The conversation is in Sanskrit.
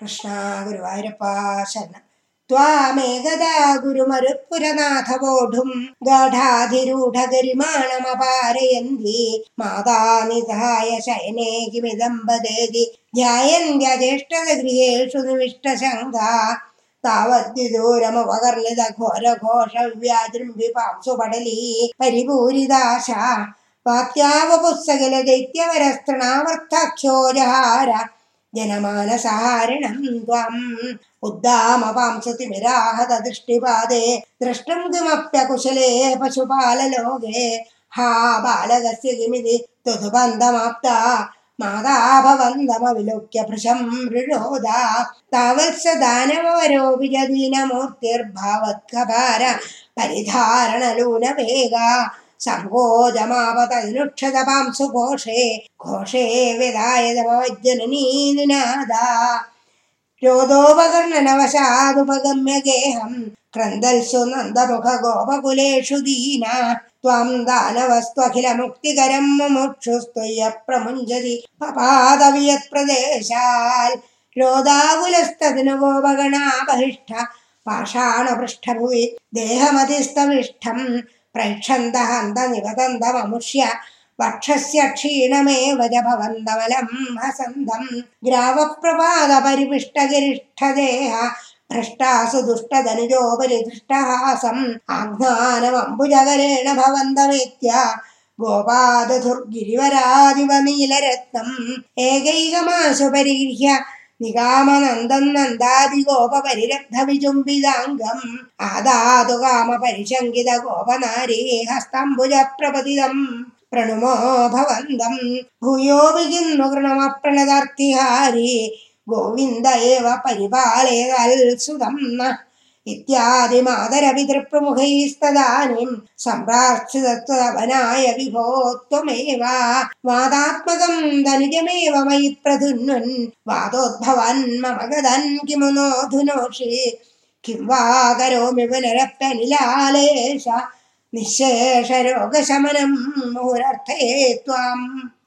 കൃഷ്ണ ഗുരുവായൂരപ്പ ശരണം ത്വാമേകദാ ഗുരുമരുപുരനാഥവോഢും ഗാഠാതിരൂഢഗരിമാണമപാരയന്തി മാതാ നിധായ ശയനേ കിമിദംബദേതി ധ്യായന്ത്യജേഷ്ടഗൃഹേഷു നിവിഷ്ടശങ്കാ. താവദ്വിദൂരമപകർണിത ഘോരഘോഷവ്യാജൃംഭിപാംസുപടലീ പരിപൂരിതാശ വാത്യാവപുസ്സകല ജഹാര ജനമാനസഹാരിണം ത്വം. ഉദ്ദാമപാംസതിമിരാഹതദൃഷ്ടിപാദേ ദൃഷ്ടം കിമപ്യകുശലേ പശുപാലലോകേ. ഹാ ബാലകസ്യ കിമിതി ത്വതുബന്ധമാപ്ത. മാതാഭവന്തമവിലോക്യ ഭൃശം ഋഷോദ താവത്സ പരിധാരണ പരിധാരണലൂനവേഗ सङ्गोचमापतृक्षां सुघोषे क्रन्दल्सु नन्दमुखगोपकुलेषु दीना। त्वं दानवस्त्वखिलमुक्तिकरं मुमुक्षुस्त्वय्य प्रमुञ्जति मुक्षुस्त्वय्यप्रमुञ्जति अपादवियत्प्रदेशालस्तोपगणा बहिष्ठ पाषाणपृष्ठभुवि पृष्ठभुवि प्रैक्षन्त हन्तनिवदन्तममुष्य वक्षस्य क्षीणमेव ज हसन्दं ग्रावप्रपादपरिपिष्टगिरिष्ठदेह भ्रष्टासु दुष्टधनुजो बलि दृष्टहासम् आज्ञानमम्बुजगरेण गोपादधुर्गिरिवरादिव नीलरत्नम् एकैकमासु परिगृह्य ഭവന്തമേത്യ ഗോപാദുർഗിരിവരാദിവ നീലരത്നം ഏകൈകമാശു പരിഗൃഹ്യ നികാമനന്ദം നന്ദാദി ഗോപരിരബ്ധ വിചുംബിതാംഗം ആദാതു കാമ പരിശങ്കിത ഗോപനാരീ ഹസ്തംബുജ പ്രപതിതം പ്രണുമോ ഭവന്തം ഭൂയോ വികിന്നു കൃണമപ്രണതാർത്ഥിഹാരി ഗോവിന്ദ ഏവ പരിപാലയതൽസുതം इत्यादिमादरपितृप्रमुखैस्तदानीं सम्प्रार्थवनाय विभो त्वमेव। वादात्मकं धनिजमेव मयि प्रधुन्वन्। वादोद्भवन् मम गदन् किमुनोधुनोषि किं वा करोमि पुनरप्यनिलालेश निःशेषरोगशमनं मुहुरर्थे त्वाम्।